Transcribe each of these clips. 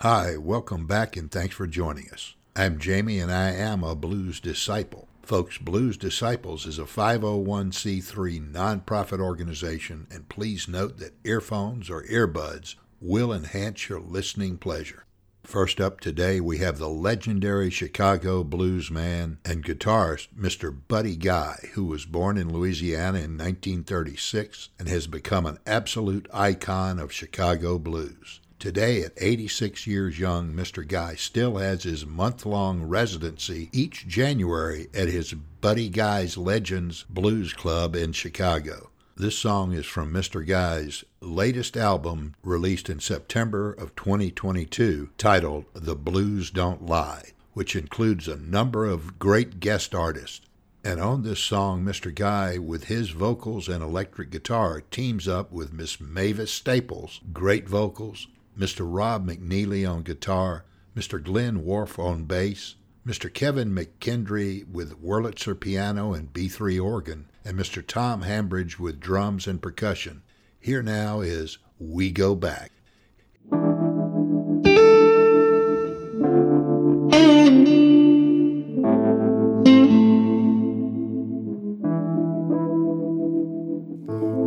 Hi, welcome back and thanks for joining us. I'm Jamie and I am a blues disciple. Folks, Blues Disciples is a 501c3 nonprofit organization, and please note that earphones or earbuds will enhance your listening pleasure. First up today, we have the legendary Chicago blues man and guitarist, Mr. Buddy Guy, who was born in Louisiana in 1936 and has become an absolute icon of Chicago blues. Today, at 86 years young, Mr. Guy still has his month long residency each January at his Buddy Guy's Legends Blues Club in Chicago. This song is from Mr. Guy's latest album released in September of 2022 titled The Blues Don't Lie, which includes a number of great guest artists. And on this song, Mr. Guy, with his vocals and electric guitar, teams up with Miss Mavis Staples, great vocals, Mr. Rob McNelley on guitar, Mr. Glenn Worf on bass, Mr. Kevin McKendree with Wurlitzer piano and B3 organ, and Mr. Tom Hambridge with drums and percussion. Here now is We Go Back.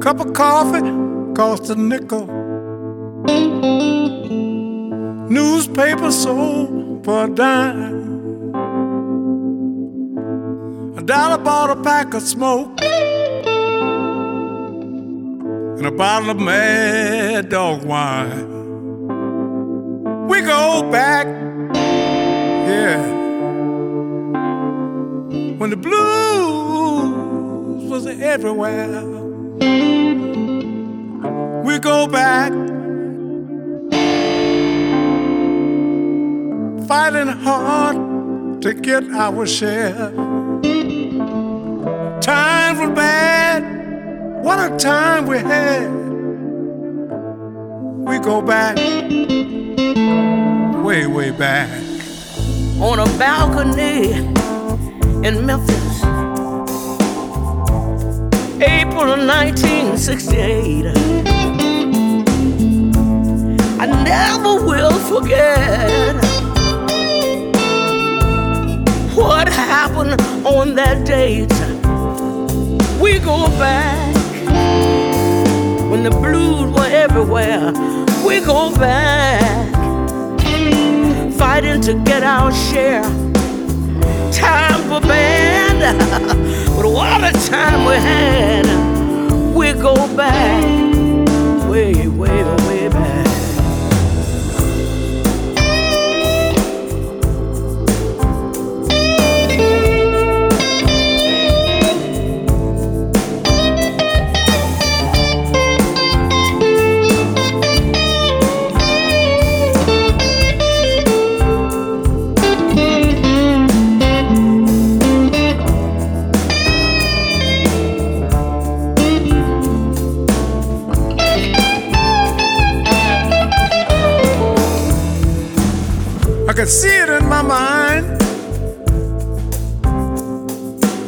Cup of coffee cost a nickel. Newspaper sold for a dime. A dollar bought a pack of smoke and a bottle of mad dog wine. We go back, yeah, when the blues was everywhere. We go back fighting hard to get our share. Times were bad, what a time we had. We go back, way, way back. On a balcony in Memphis, April of 1968. I never will forget what happened on that date. We go back when the blues were everywhere. We go back fighting to get our share. Time for band, but what a time we had. We go back way, way, can see it in my mind.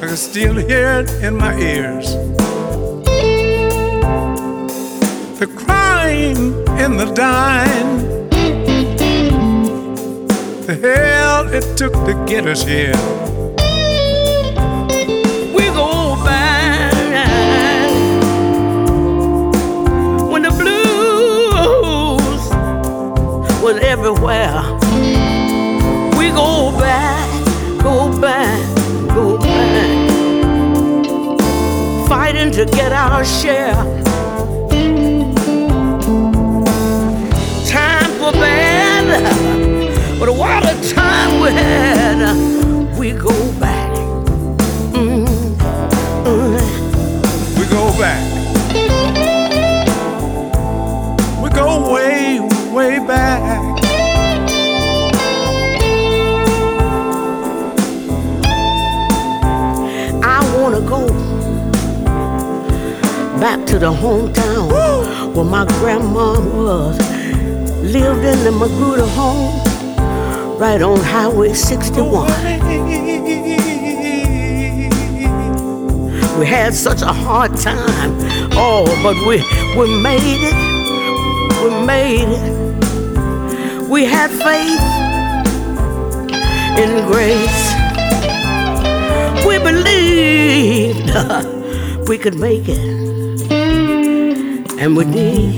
I can still hear it in my ears. The crying in the dying. The hell it took to get us here. We go back when the blues was everywhere to get our share. Time for band, but what a time we had. Back to the hometown Woo! where my grandma was. Lived in the Magruder home, right on Highway 61. We had such a hard time, oh, but we we made it. We made it. We had faith in grace. We believed we could make it, and we did.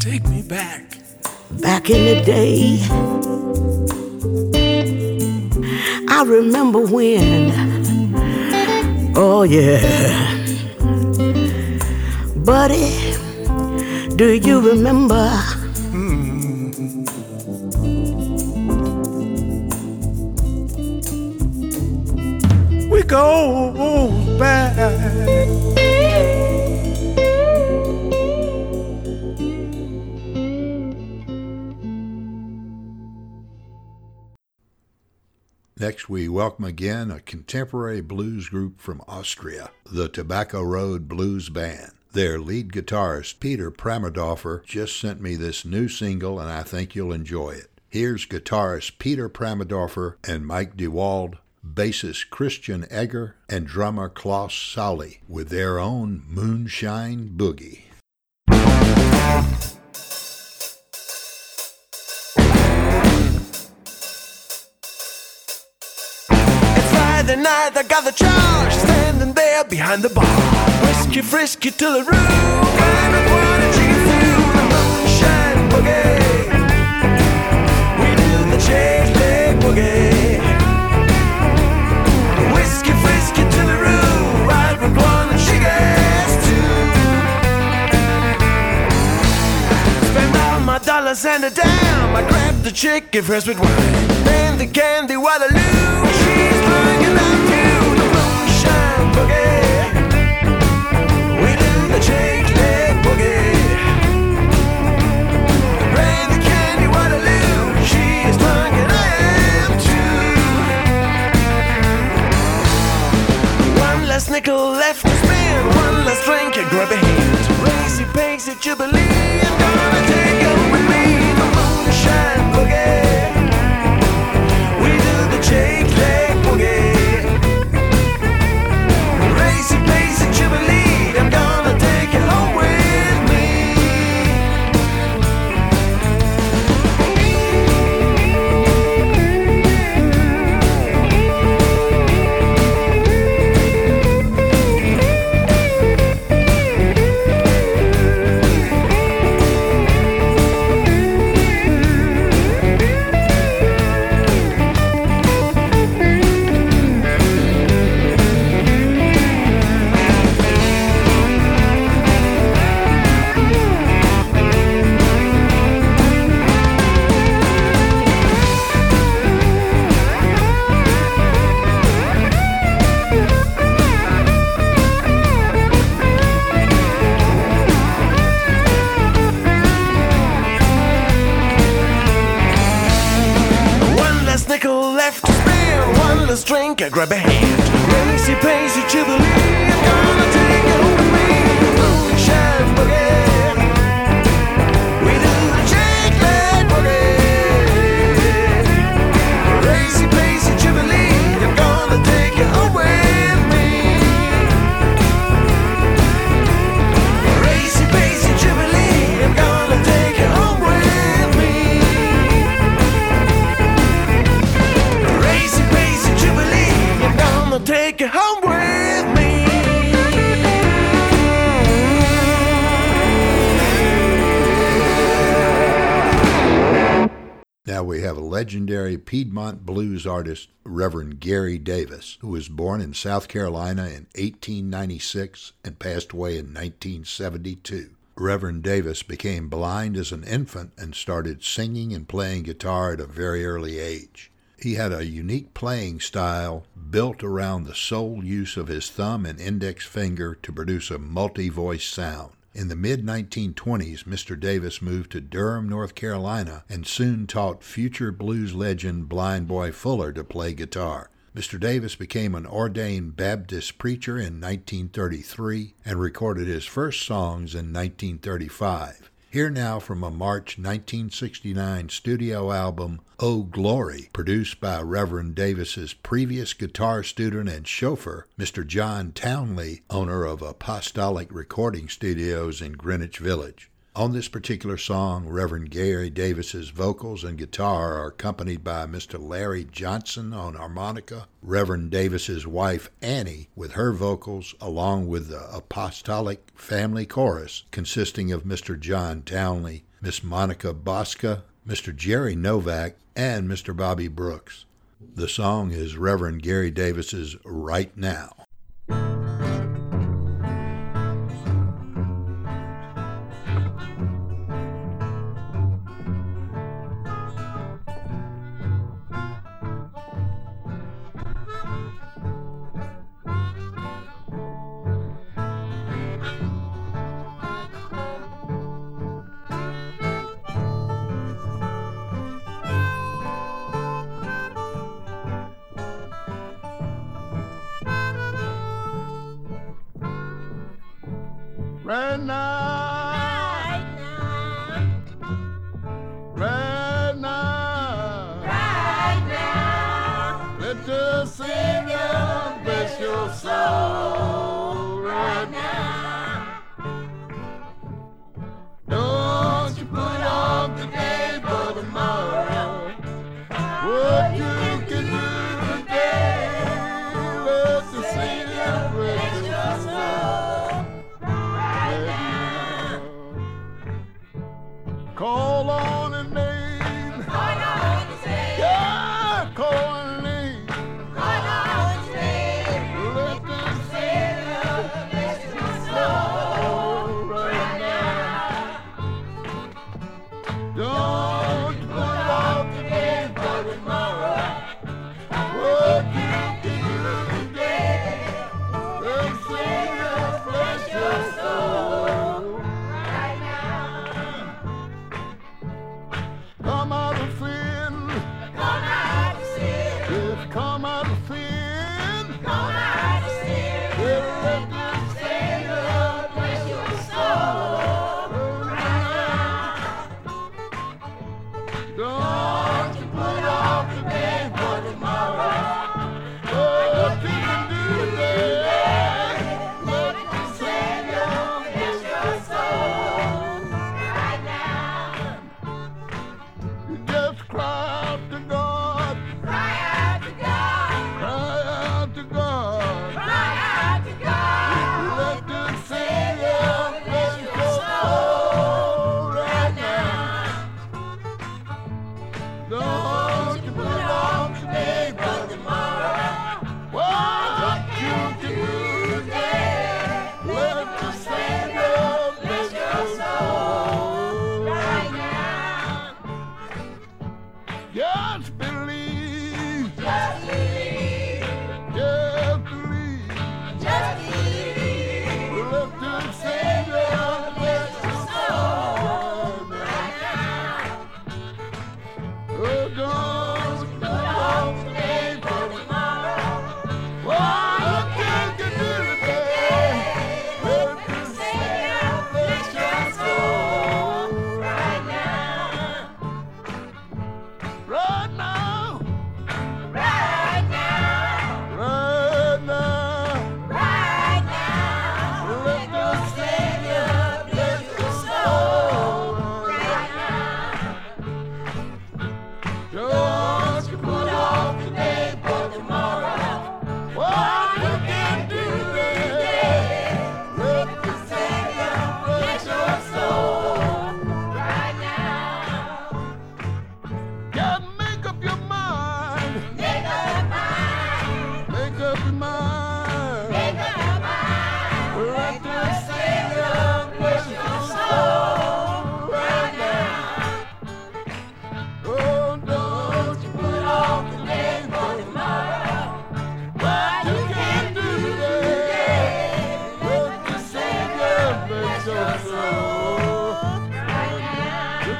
Take me back. Back in the day, I remember when. Oh, yeah. Buddy, do you remember? We go back. Next, we welcome again a contemporary blues group from Austria, the Tobacco Road Blues Band. Their lead guitarist, Peter Pramerdorfer, just sent me this new single, and I think you'll enjoy it. Here's guitarist Peter Pramerdorfer and Mike DeWald, bassist Christian Egger, and drummer Klaus Sauli with their own Moonshine Boogie. Friday night, I got the charge standing there behind the bar. Whiskey frisky to the room, and I wanna chicken through the moonshine boogie. We do the chase leg boogie. Frisky to the room, right with one and she gets two. Spend all my dollars and a dime. I grab the chick, give her sweet wine. Then the candy Waterloo. She's last nickel left to spin. One last drink, I grab a hand. Racy Pacy Jubilee. I'm gonna take grab a hand. Racy Pacy Jubilee. Legendary Piedmont blues artist, Reverend Gary Davis, who was born in South Carolina in 1896 and passed away in 1972. Reverend Davis became blind as an infant and started singing and playing guitar at a very early age. He had a unique playing style built around the sole use of his thumb and index finger to produce a multi voice sound. In the mid 1920s, Mr. Davis moved to Durham, North Carolina, and soon taught future blues legend Blind Boy Fuller to play guitar. Mr. Davis became an ordained Baptist preacher in 1933 and recorded his first songs in 1935. Here now from a March 1969 studio album, Oh Glory, produced by Reverend Davis's previous guitar student and chauffeur, Mr. John Townley, owner of Apostolic Recording Studios in Greenwich Village. On this particular song, Reverend Gary Davis's vocals and guitar are accompanied by Mr. Larry Johnson on harmonica, Reverend Davis's wife Annie with her vocals, along with the Apostolic Family Chorus consisting of Mr. John Townley, Miss Monica Bosca, Mr. Jerry Novak, and Mr. Bobby Brooks. The song is Reverend Gary Davis's Right Now. Right now. Right now. Let the Savior bless your soul.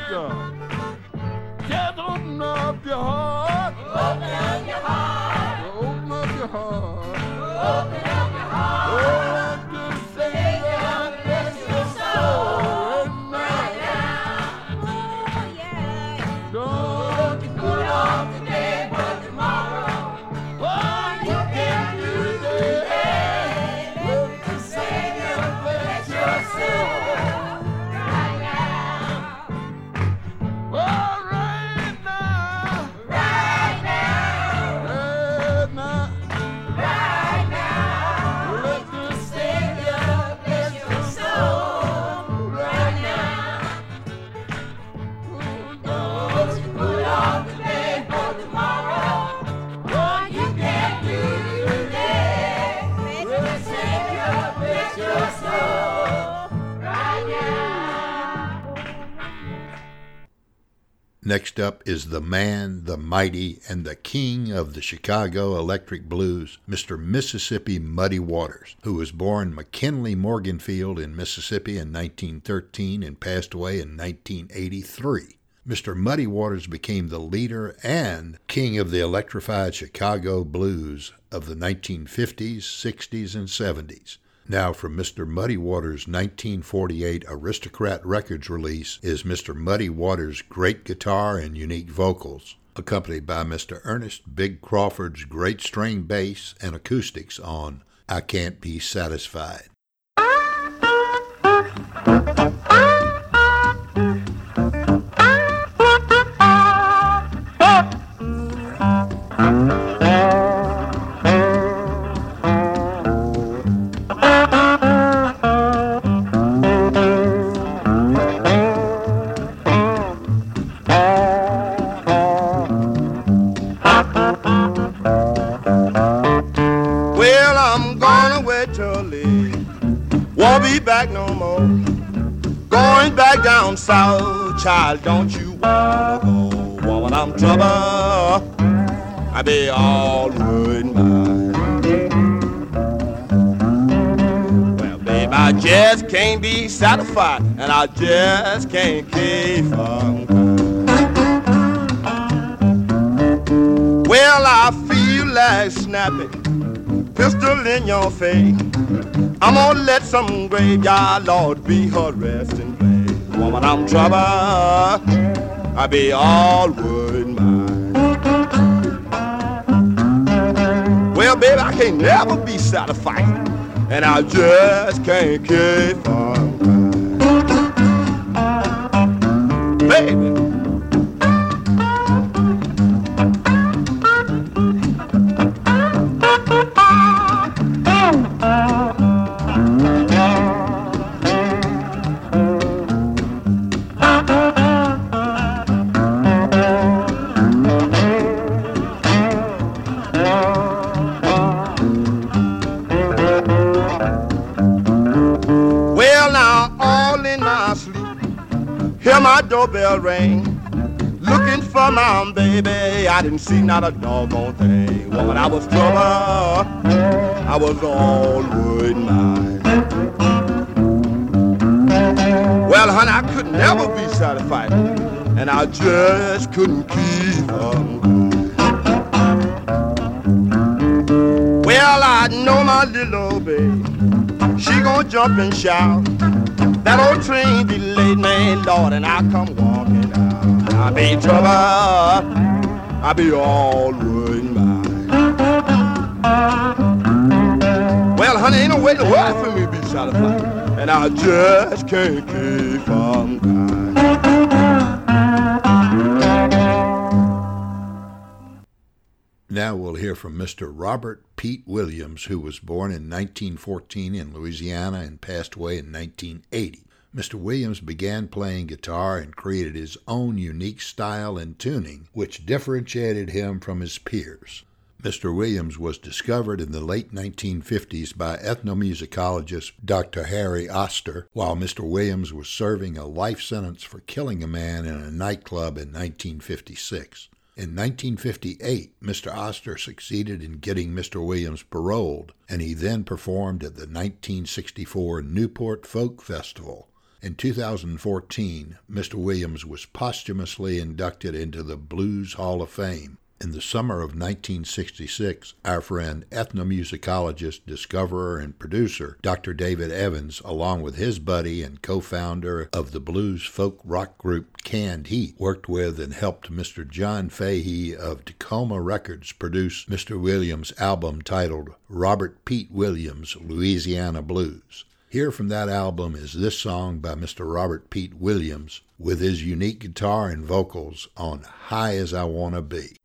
Get on up your. Next up is the man, the mighty, and the king of the Chicago electric blues, Mr. Mississippi Muddy Waters, who was born McKinley Morganfield in Mississippi in 1913 and passed away in 1983. Mr. Muddy Waters became the leader and king of the electrified Chicago blues of the 1950s, 60s, and 70s. Now, from Mr. Muddy Waters' 1948 Aristocrat Records release is Mr. Muddy Waters' great guitar and unique vocals, accompanied by Mr. Ernest Big Crawford's great string bass and acoustics on I Can't Be Satisfied. Be all worried mine. Well, babe, I just can't be satisfied, and I just can't keep crying. Well, I feel like snapping pistol in your face. I'm gonna let some graveyard lord be her resting place. Woman, I'm trouble. I be all worried baby, I can't never be satisfied, and I just can't keep I didn't see not a doggone thing. Woman, I was trouble, I was all worried mine. Well, honey, I could never be satisfied, and I just couldn't keep from. Well, I know my little baby. She gon' jump and shout. That old train delayed me, Lord, and I come walking out. I be trouble. I be all worried. Well, honey, ain't no way in the for me to be satisfied. And I just can't keep from crying. Now we'll hear from Mr. Robert Pete Williams, who was born in 1914 in Louisiana and passed away in 1980. Mr. Williams began playing guitar and created his own unique style and tuning, which differentiated him from his peers. Mr. Williams was discovered in the late 1950s by ethnomusicologist Dr. Harry Oster while Mr. Williams was serving a life sentence for killing a man in a nightclub in 1956. In 1958, Mr. Oster succeeded in getting Mr. Williams paroled, and he then performed at the 1964 Newport Folk Festival. In 2014, Mr. Williams was posthumously inducted into the Blues Hall of Fame. In the summer of 1966, our friend, ethnomusicologist, discoverer, and producer Dr. David Evans, along with his buddy and co founder of the blues folk rock group Canned Heat, worked with and helped Mr. John Fahey of Takoma Records produce Mr. Williams' album titled Robert Pete Williams Louisiana Blues. Here from that album is this song by Mr. Robert Pete Williams with his unique guitar and vocals on High as I Wanna Be.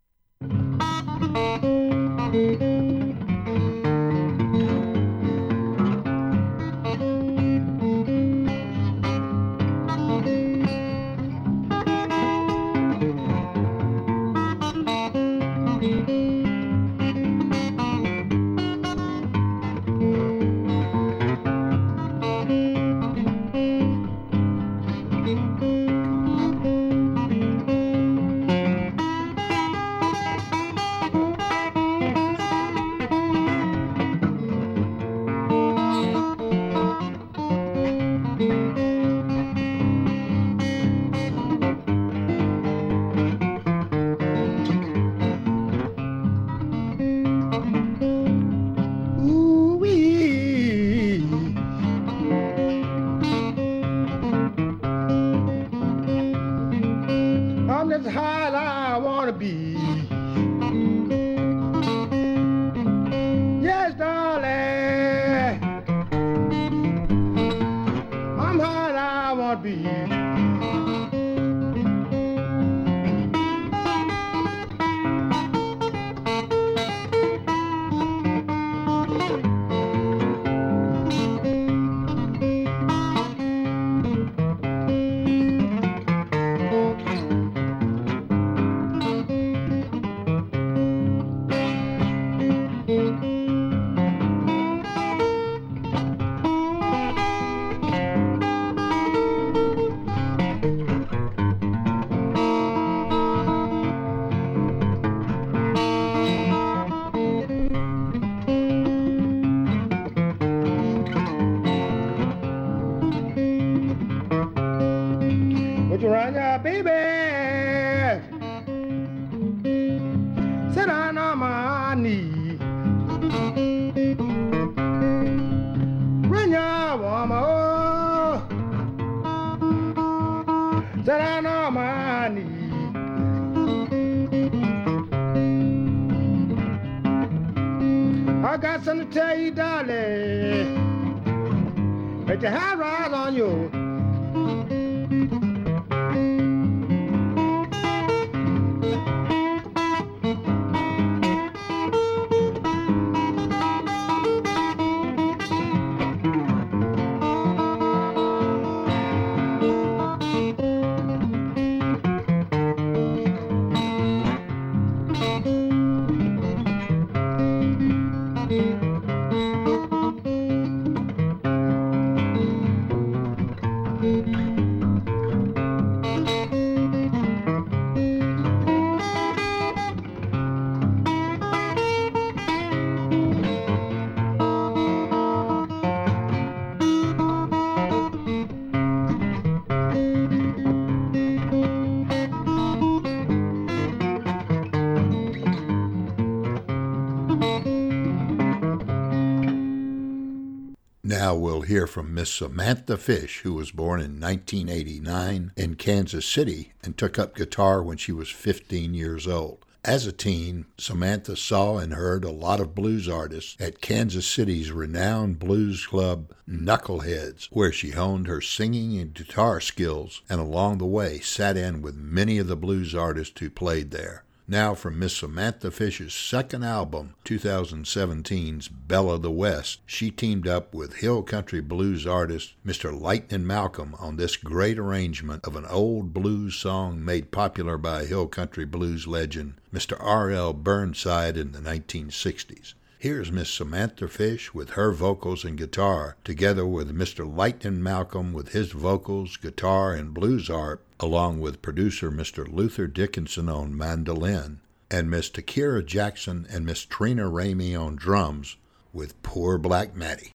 We'll hear from Miss Samantha Fish, who was born in 1989 in Kansas City and took up guitar when she was 15 years old. As a teen, Samantha saw and heard a lot of blues artists at Kansas City's renowned blues club Knuckleheads, where she honed her singing and guitar skills and along the way sat in with many of the blues artists who played there. Now, from Miss Samantha Fish's second album, 2017's Belle of the West, she teamed up with Hill Country blues artist Mr. Lightnin' Malcolm on this great arrangement of an old blues song made popular by Hill Country blues legend Mr. R.L. Burnside in the 1960s. Here's Miss Samantha Fish with her vocals and guitar, together with Mr. Lightnin' Malcolm with his vocals, guitar, and blues harp, along with producer Mr. Luther Dickinson on mandolin, and Miss Takira Jackson and Miss Trina Ramey on drums, with Poor Black Mattie.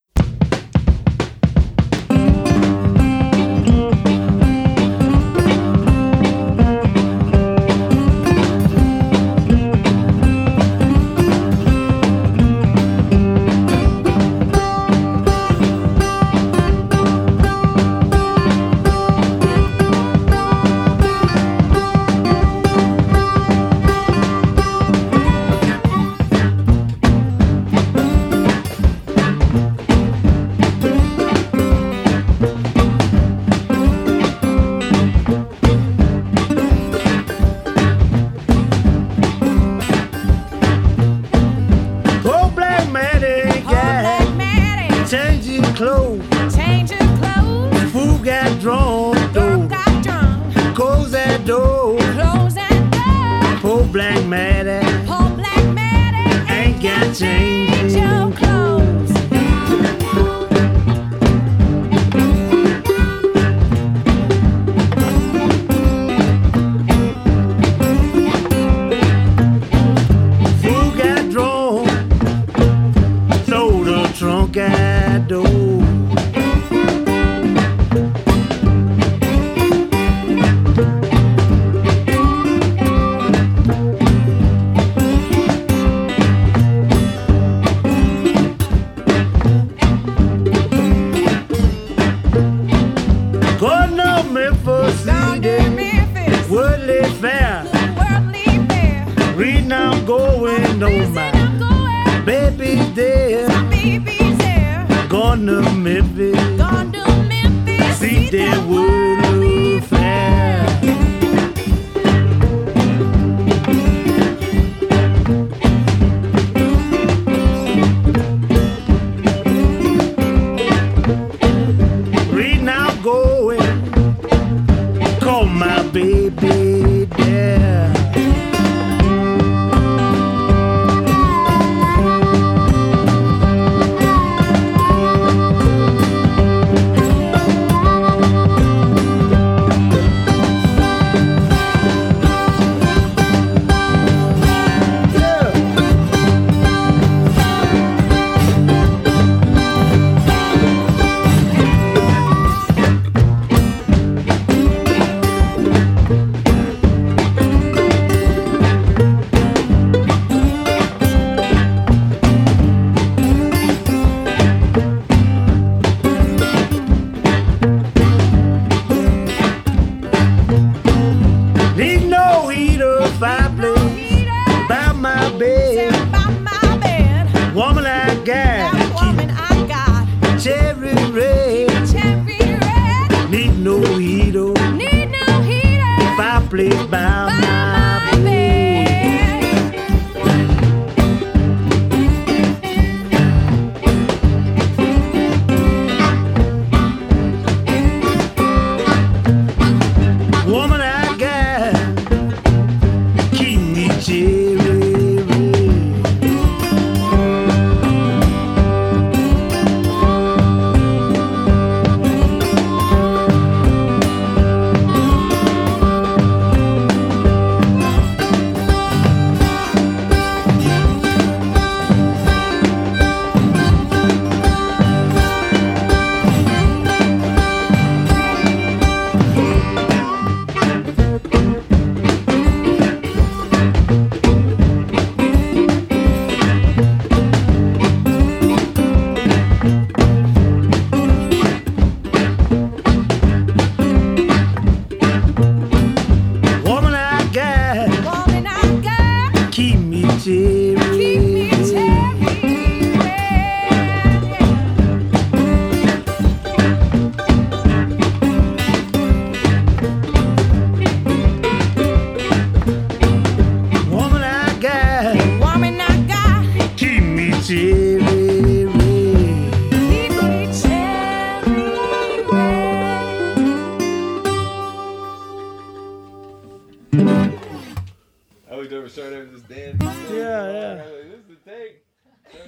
I looked over, started over this dance. Yeah, yeah. This is the take.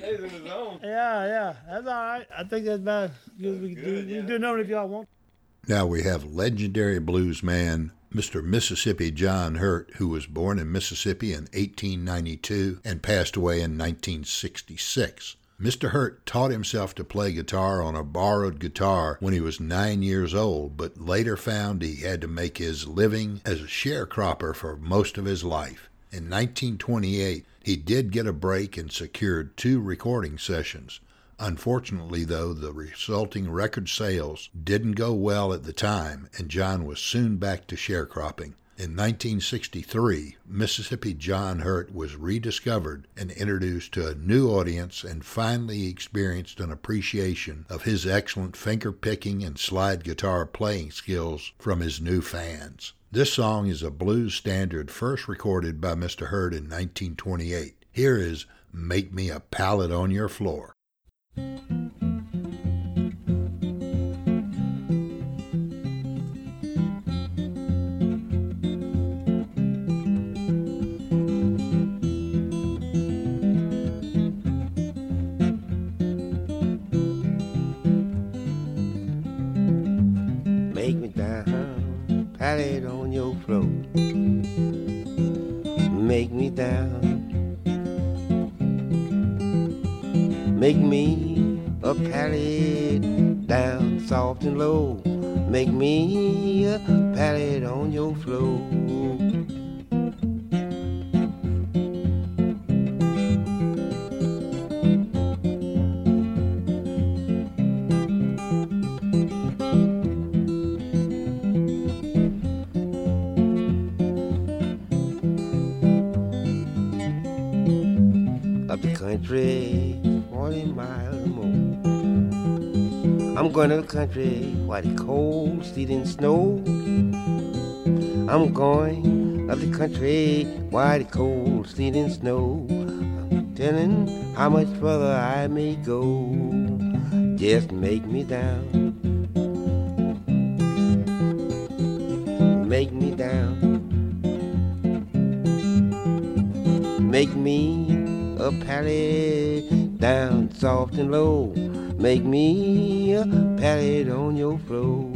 Days in his own. Yeah, yeah, that's all right. I think that's about as good as we can do. Good, We yeah. can do another if y'all want. Now we have legendary blues man Mr. Mississippi John Hurt, who was born in Mississippi in 1892 and passed away in 1966. Mr. Hurt taught himself to play guitar on a borrowed guitar when he was nine years old, but later found he had to make his living as a sharecropper for most of his life. In 1928, he did get a break and secured two recording sessions. Unfortunately, though, the resulting record sales didn't go well at the time, and John was soon back to sharecropping. In 1963, Mississippi John Hurt was rediscovered and introduced to a new audience and finally experienced an appreciation of his excellent finger picking and slide guitar playing skills from his new fans. This song is a blues standard first recorded by Mr. Hurt in 1928. Here is Make Me a Pallet on Your Floor. Pallet down soft and low. Make me a pallet on your floor. Going to the country where the cold, sleet, and snow. I'm going up the country where the cold, sleet, and snow. I'm telling how much further I may go. Just make me down. Make me down. Make me a pallet down soft and low. Make me pallet on your floor.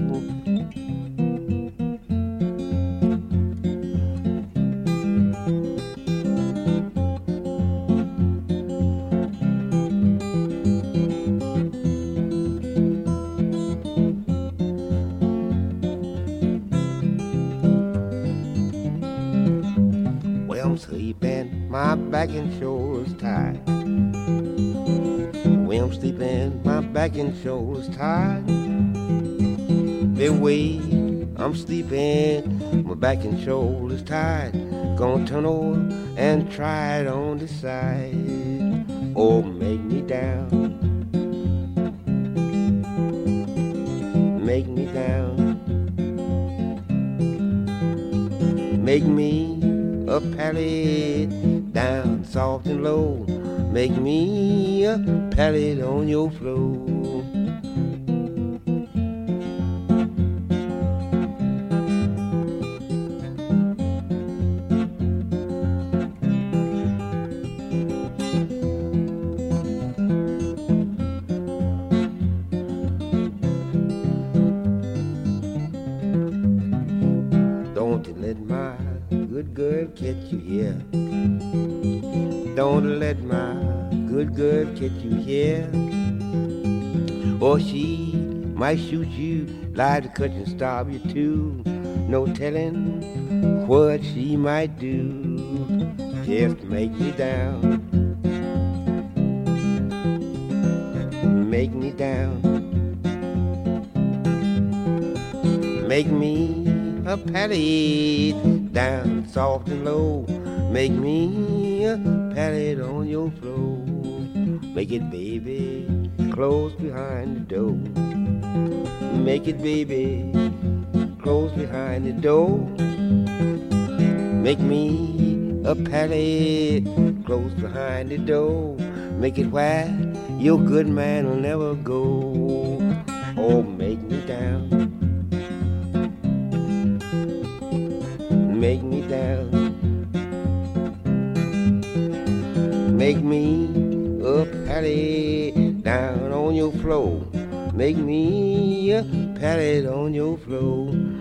Tired. I'm sleeping, my back and shoulders tired. Gonna turn over and try it on the side. Oh, make me down. Make me down. Make me a pallet down soft and low. Make me a pallet on your floor. Catch you here. Don't let my good girl catch you here. Or she might shoot you, lie to cut and starve you too. No telling what she might do. Just make me down. Make me down. Make me a pallet down soft and low. Make me a pallet on your floor. Make it, baby, close behind the door. Make it, baby, close behind the door. Make me a pallet close behind the door. Make it where your good man will never go. Oh, make me down. Make me down. Make me a pallet down on your floor. Make me a pallet on your floor.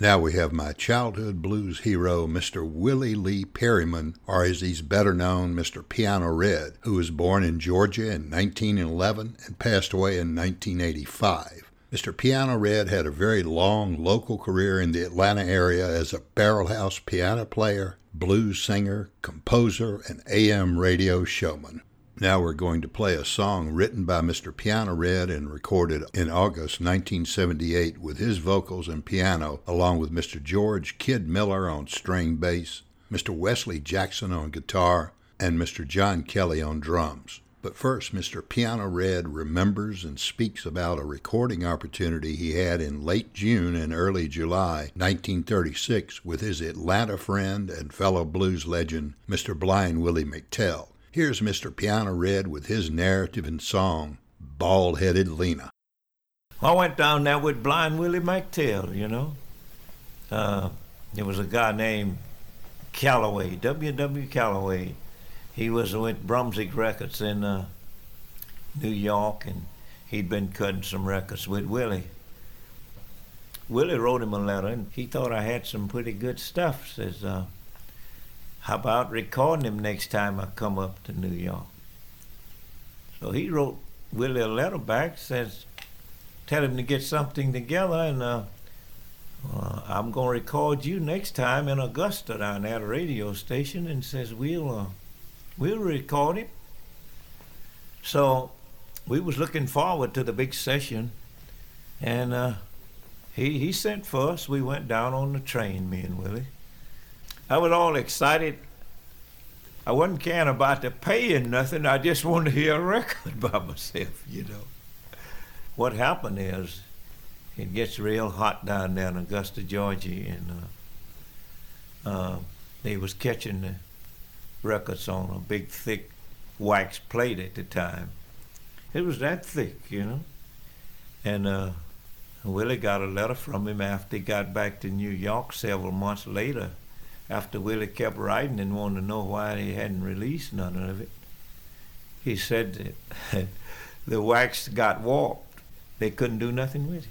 Now we have my childhood blues hero, Mr. Willie Lee Perryman, or as he's better known, Mr. Piano Red, who was born in Georgia in 1911 and passed away in 1985. Mr. Piano Red had a very long local career in the Atlanta area as a barrelhouse piano player, blues singer, composer, and AM radio showman. Now we're going to play a song written by Mr. Piano Red and recorded in August 1978 with his vocals and piano, along with Mr. George Kid Miller on string bass, Mr. Wesley Jackson on guitar, and Mr. John Kelly on drums. But first, Mr. Piano Red remembers and speaks about a recording opportunity he had in late June and early July 1936 with his Atlanta friend and fellow blues legend, Mr. Blind Willie McTell. Here's Mr. Piano Red with his narrative and song, Bald Headed Lena. I went down there with Blind Willie McTell, you know. Uh, there was a guy named Calloway, W.W. Calloway. He was with Brunswick Records in uh, New York, and he'd been cutting some records with Willie. Willie wrote him a letter, and he thought I had some pretty good stuff. Says, uh, how about recording him next time I come up to New York? So he wrote Willie a letter back, says, tell him to get something together, and uh, uh, I'm going to record you next time in Augusta down at a radio station and says we'll uh, we'll record him. So we was looking forward to the big session and uh, he he sent for us. We went down on the train, me and Willie. I was all excited. I wasn't caring about the paying nothing. I just wanted to hear a record by myself, you know. What happened is it gets real hot down there in Augusta, Georgia, and uh, uh, they was catching the records on a big, thick wax plate at the time. It was that thick, you know. And uh, Willie got a letter from him after he got back to New York several months later. After Willie kept writing and wanted to know why he hadn't released none of it, he said that the wax got warped. They couldn't do nothing with it.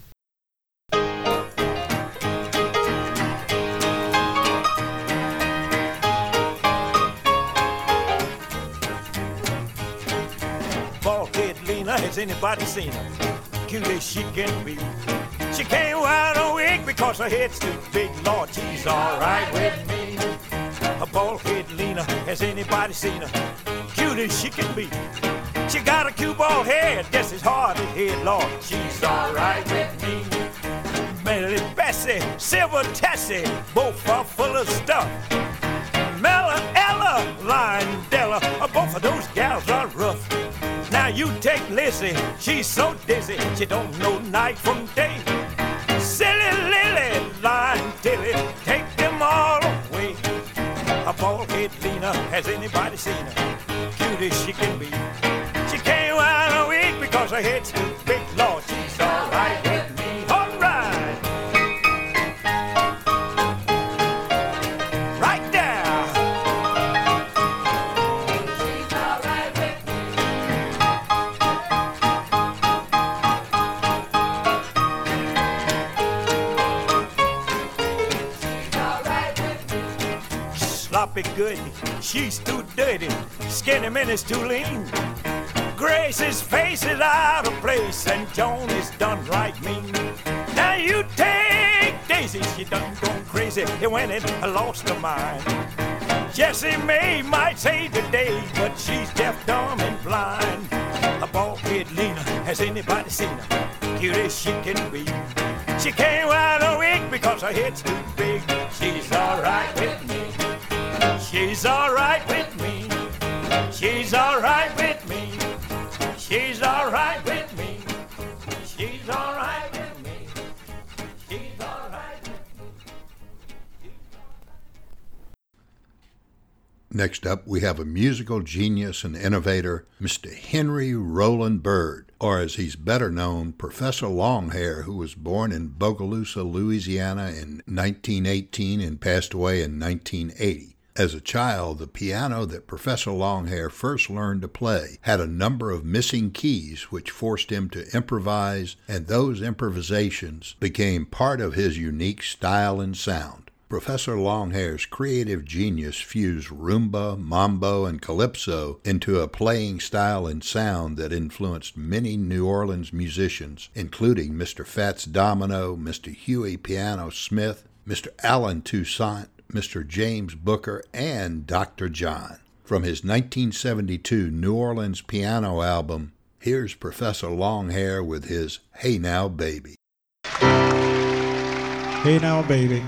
Bald-head Lena, has anybody seen her? Cute as she can be. She can't wear no wig because her head's too big. Lord, she's alright with me. A bald-head Lena, has anybody seen her? Cute as she can be. She got a cute bald head, just as hard to head. Lord, she's alright with me. Melly Bessie, Silver Tessie, both are full of stuff. Mella, Ella, Lion, Della, uh, both of those gals are rough. Now you take Lizzie, she's so dizzy, she don't know night from day. Silly Lily, Lion, Dilly, take them all away. A bald head Lena, has anybody seen her? Cute as she can be. She can't wear a wig because her head's too big. Lord, she's she's too dirty. Skinny Minnie's too lean. Grace's face is out of place, and Joan is done right mean. Now you take Daisy, she done gone crazy. It went and lost her mind. Jessie May might save the day, but she's deaf, dumb, and blind. A bald head Lena, has anybody seen her? Cute as she can be. She can't wear no wig because her head's too big. She's alright with me. She's alright with me. She's alright with me. She's alright with me. She's alright with me. Next up, we have a musical genius and innovator, Mr. Henry Roland Byrd, or as he's better known, Professor Longhair, who was born in Bogalusa, Louisiana in 1918 and passed away in 1980. As a child, the piano that Professor Longhair first learned to play had a number of missing keys which forced him to improvise, and those improvisations became part of his unique style and sound. Professor Longhair's creative genius fused rumba, mambo, and calypso into a playing style and sound that influenced many New Orleans musicians, including Mr. Fats Domino, Mr. Huey Piano Smith, Mr. Allen Toussaint, Mr. James Booker, and Dr. John. From his 1972 New Orleans piano album, here's Professor Longhair with his Hey Now Baby. Hey now, baby.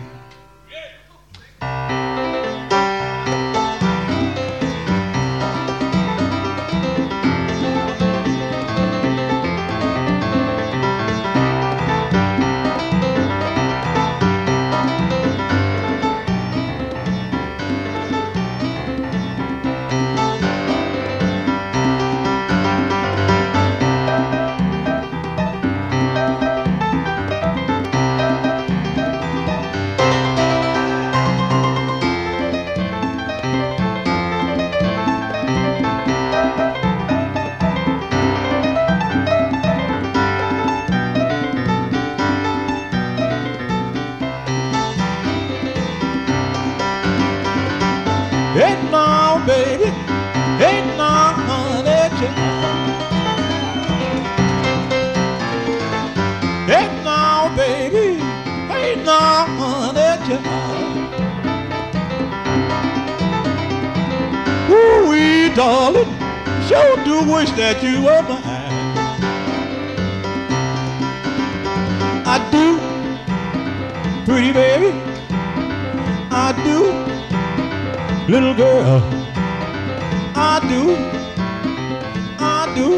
Wish that you were mine. I do, pretty baby. I do, little girl. I do, I do,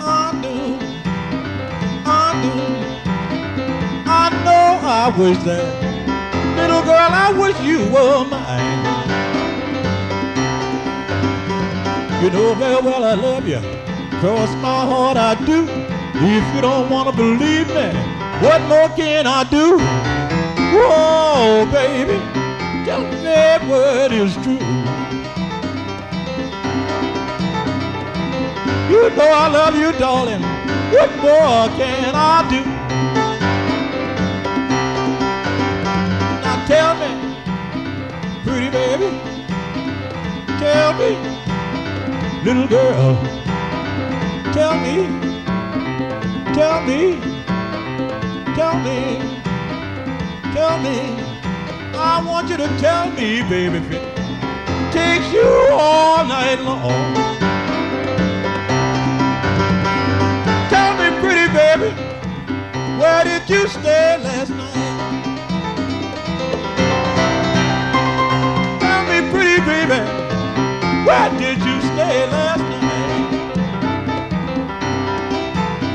I do, I do. I know I wish that, little girl, I wish you were mine. You know very well I love you, cross my heart I do. If you don't wanna believe me, what more can I do? Whoa, baby, tell me that word is true. You know I love you, darling. What more can I do? Now tell me, pretty baby, tell me, little girl, tell me, tell me, tell me, tell me. I want you to tell me, baby, if it takes you all night long. Tell me, pretty baby, where did you stay last night? Tell me, pretty baby, where did you stay last night?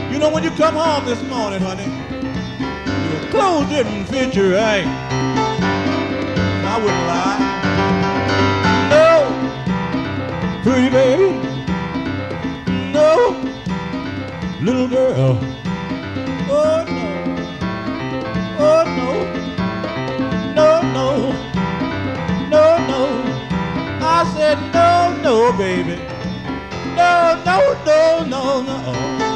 You know, when you come home this morning, honey, your clothes didn't fit you right. I wouldn't lie. No, pretty baby, no little girl. Oh no, oh no, no, no. I said no, no, baby. No, no, no, no, no.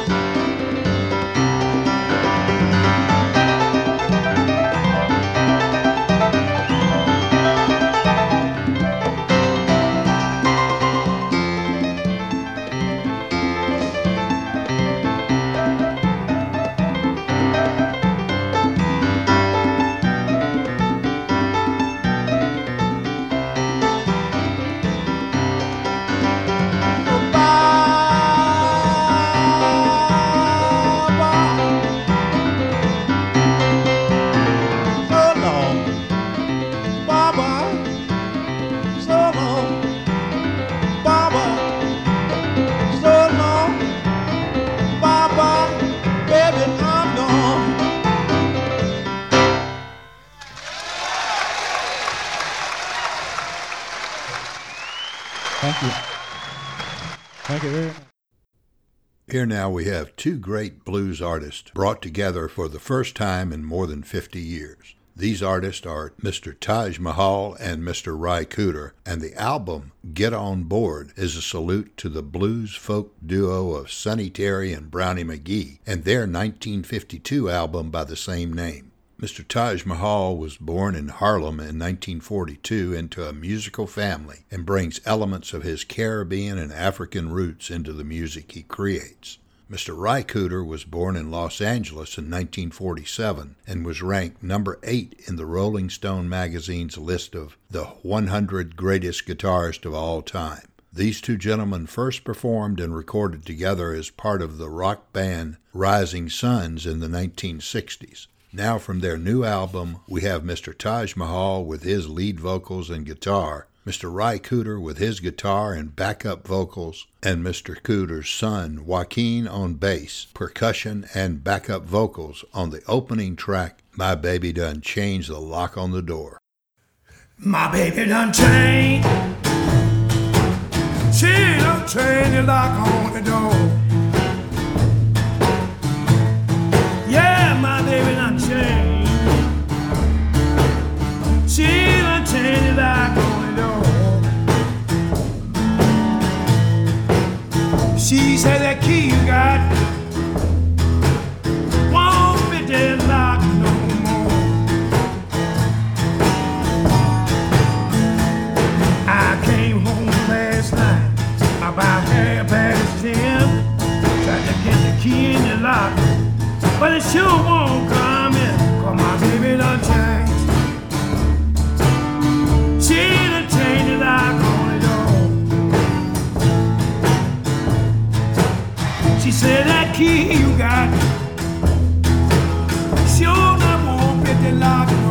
Here now we have two great blues artists brought together for the first time in more than 50 years. These artists are Mr. Taj Mahal and Mr. Ry Cooder, and the album Get On Board is a salute to the blues folk duo of Sonny Terry and Brownie McGhee and their 1952 album by the same name. Mr. Taj Mahal was born in Harlem in 1942 into a musical family and brings elements of his Caribbean and African roots into the music he creates. Mr. Ry Cooder was born in Los Angeles in 1947 and was ranked number 8 in the Rolling Stone magazine's list of the 100 greatest guitarists of all time. These two gentlemen first performed and recorded together as part of the rock band Rising Sons in the 1960s. Now, from their new album, we have Mr. Taj Mahal with his lead vocals and guitar, Mr. Ry Cooder with his guitar and backup vocals, and Mr. Cooder's son, Joaquin, on bass, percussion, and backup vocals on the opening track, My Baby Done Changed the Lock on the Door. My baby done changed. She done changed the lock on the door. She said that key you got won't that lock no more. I came home last night about half past ten. Tried to get the key in the lock, but it sure won't She said that key you got sure not won't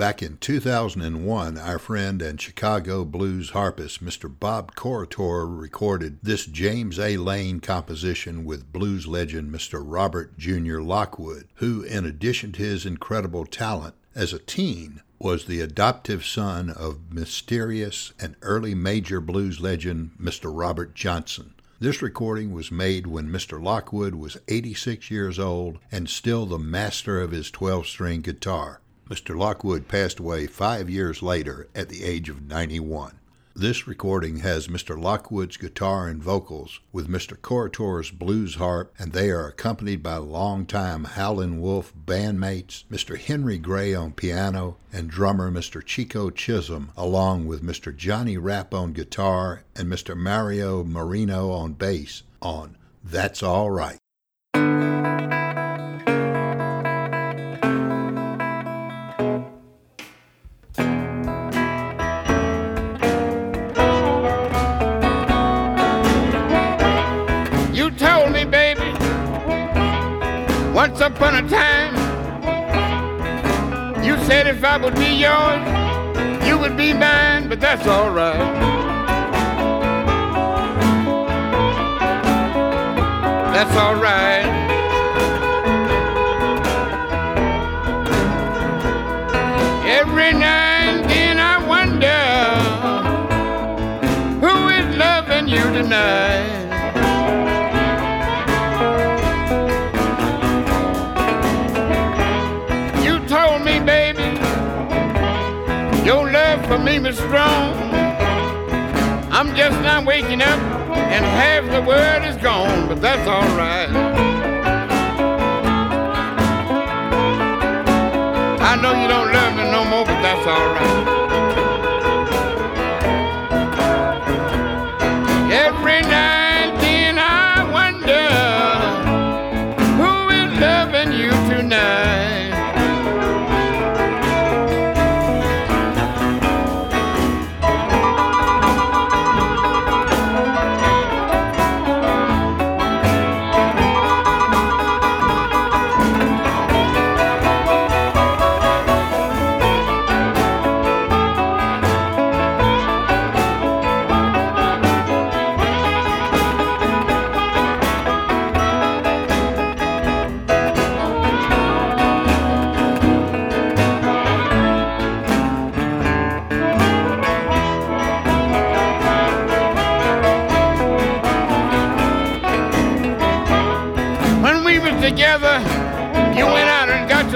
back in 2001, our friend and Chicago blues harpist Mr. Bob Corritore recorded this James A. Lane composition with blues legend Mr. Robert Jr. Lockwood, who, in addition to his incredible talent as a teen, was the adoptive son of mysterious and early major blues legend Mr. Robert Johnson. This recording was made when Mr. Lockwood was 86 years old and still the master of his 12 string guitar. Mr. Lockwood passed away five years later at the age of 91. This recording has Mr. Lockwood's guitar and vocals with Mr. Corritore's blues harp, and they are accompanied by longtime Howlin' Wolf bandmates, Mr. Henry Gray on piano, and drummer Mr. Chico Chism, along with Mr. Johnny Rapp on guitar and Mr. Mario Marino on bass on That's All Right. Once upon a time, you said if I would be yours, you would be mine, but that's all right. That's all right. Every now and then I wonder who is loving you tonight. Strong. I'm just not waking up, and half the world is gone, but that's alright. I know you don't love me no more, but that's alright.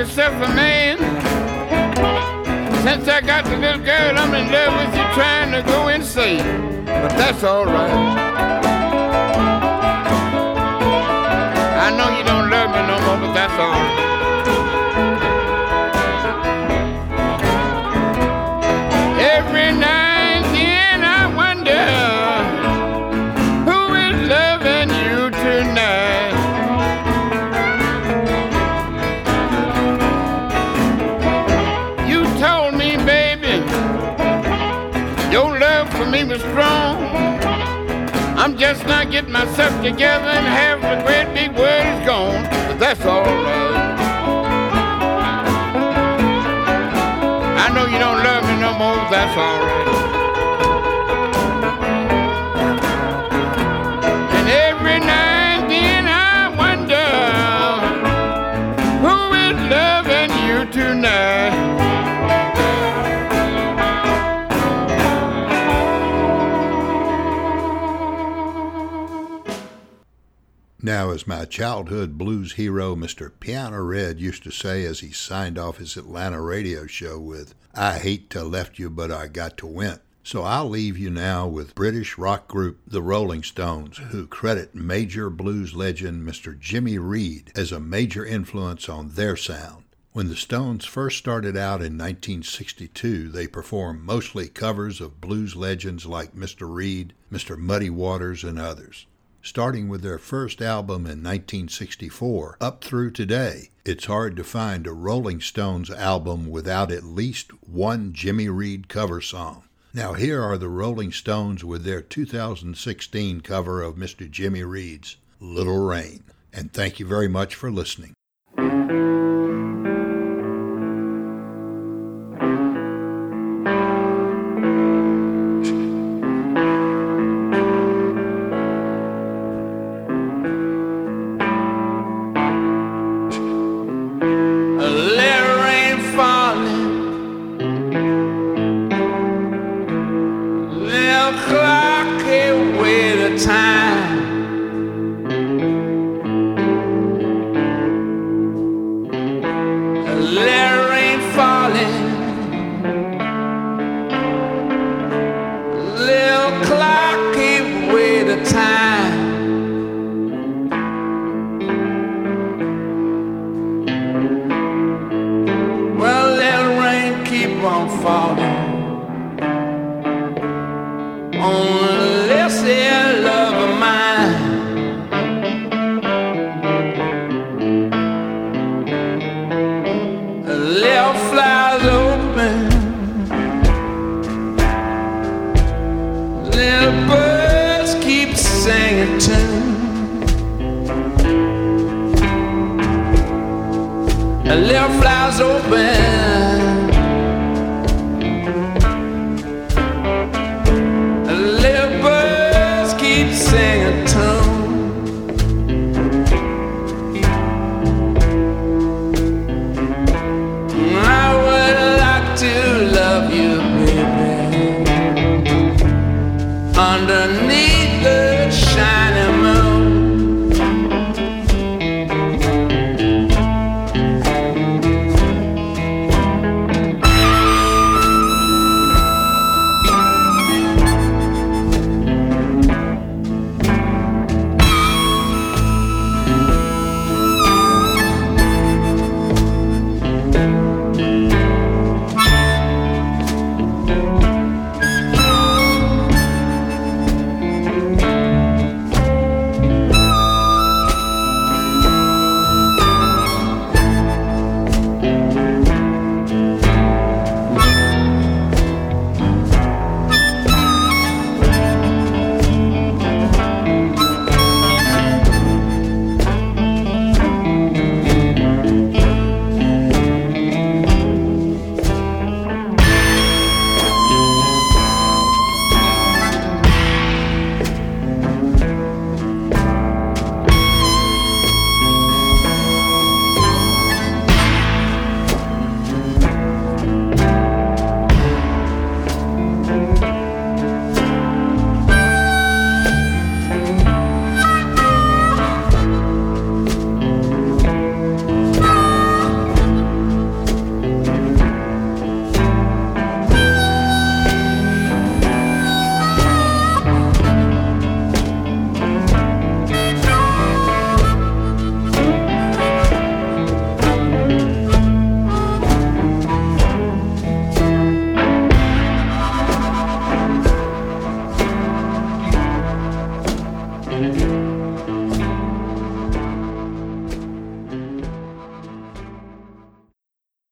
Yourself a man. Since I got the little girl, I'm in love with you, trying to go insane. But that's alright. I know you don't love me no more, but that's alright. I'm not getting myself together and have the great big world is gone, but that's alright. I know you don't love me no more, that's alright. And Now, as my childhood blues hero, Mr. Piano Red, used to say as he signed off his Atlanta radio show with, I hate to left you, but I got to win. So I'll leave you now with British rock group The Rolling Stones, who credit major blues legend Mr. Jimmy Reed as a major influence on their sound. When the Stones first started out in 1962, they performed mostly covers of blues legends like Mr. Reed, Mr. Muddy Waters, and others. Starting with their first album in 1964 up through today, it's hard to find a Rolling Stones album without at least one Jimmy Reed cover song. Now, here are the Rolling Stones with their 2016 cover of Mr. Jimmy Reed's Little Rain. And thank you very much for listening.